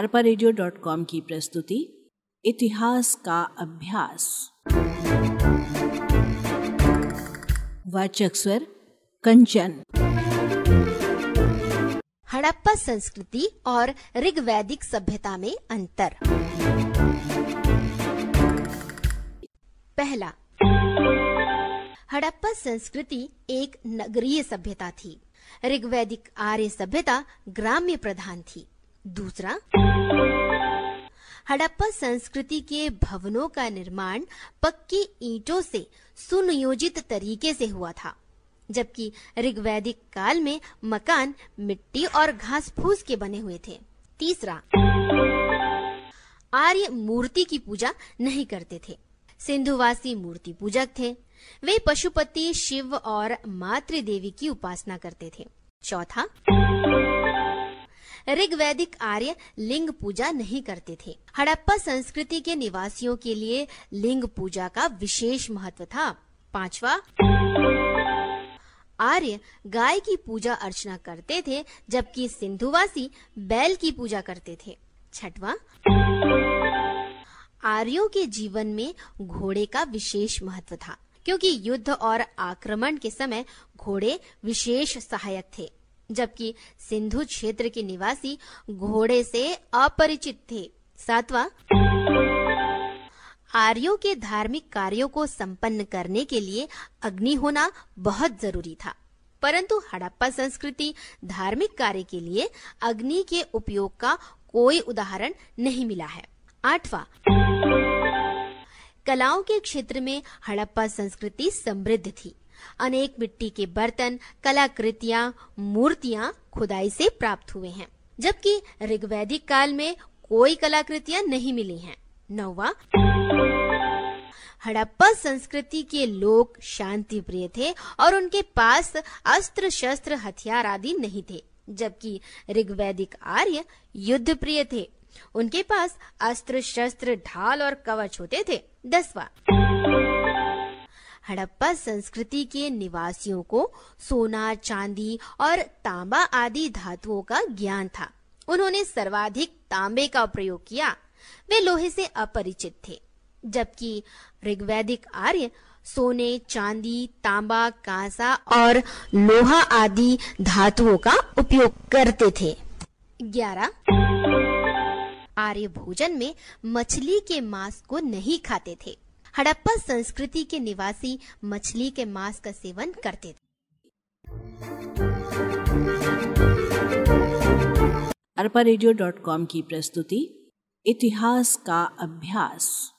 अरपा की प्रस्तुति, इतिहास का अभ्यास। वाचक स्वर, कंचन। हड़प्पा संस्कृति और ऋग्वैदिक सभ्यता में अंतर। पहला। हड़प्पा संस्कृति एक नगरीय सभ्यता थी। ऋग्वैदिक आर्य सभ्यता ग्राम्य प्रधान थी। दूसरा, हड़प्पा संस्कृति के भवनों का निर्माण पक्की ईंटों से सुनियोजित तरीके से हुआ था, जबकि ऋग्वैदिक काल में मकान मिट्टी और घास फूस के बने हुए थे। तीसरा, आर्य मूर्ति की पूजा नहीं करते थे। सिंधुवासी मूर्ति पूजक थे। वे पशुपति, शिव और मातृ देवी की उपासना करते थे। चौथा ऋग्वैदिक आर्य लिंग पूजा नहीं करते थे। हड़प्पा संस्कृति के निवासियों के लिए लिंग पूजा का विशेष महत्व था। पांचवा, आर्य गाय की पूजा अर्चना करते थे, जबकि सिंधुवासी बैल की पूजा करते थे। छठवा, आर्यों के जीवन में घोड़े का विशेष महत्व था, क्योंकि युद्ध और आक्रमण के समय घोड़े विशेष सहायक थे। जबकि सिंधु क्षेत्र के निवासी घोड़े से अपरिचित थे। सातवां। आर्यों के धार्मिक कार्यों को संपन्न करने के लिए अग्नि होना बहुत ज़रूरी था। परंतु हड़प्पा संस्कृति धार्मिक कार्य के लिए अग्नि के उपयोग का कोई उदाहरण नहीं मिला है। आठवां। कलाओं के क्षेत्र में हड़प्पा संस्कृति समृद्ध थी। अनेक मिट्टी के बर्तन, कलाकृतियाँ, मूर्तियाँ खुदाई से प्राप्त हुए हैं, जबकि ऋग्वैदिक काल में कोई कलाकृतियाँ नहीं मिली हैं। नौवा। हड़प्पा संस्कृति के लोग शांति प्रिय थे और उनके पास अस्त्र शस्त्र हथियार आदि नहीं थे, जबकि ऋग्वैदिक आर्य युद्ध प्रिय थे। उनके पास अस्त्र शस्त्र ढाल और कवच होते थे। दसवा। हड़प्पा संस्कृति के निवासियों को सोना, चांदी और तांबा आदि धातुओं का ज्ञान था। उन्होंने सर्वाधिक तांबे का प्रयोग किया। वे लोहे से अपरिचित थे, जबकि ऋग्वैदिक आर्य सोने, चांदी, तांबा, कांसा और लोहा आदि धातुओं का उपयोग करते थे। ग्यारह। आर्य भोजन में मछली के मांस को नहीं खाते थे। हड़प्पा संस्कृति के निवासी मछली के मांस का सेवन करते थे। अरपा की प्रस्तुति, इतिहास का अभ्यास।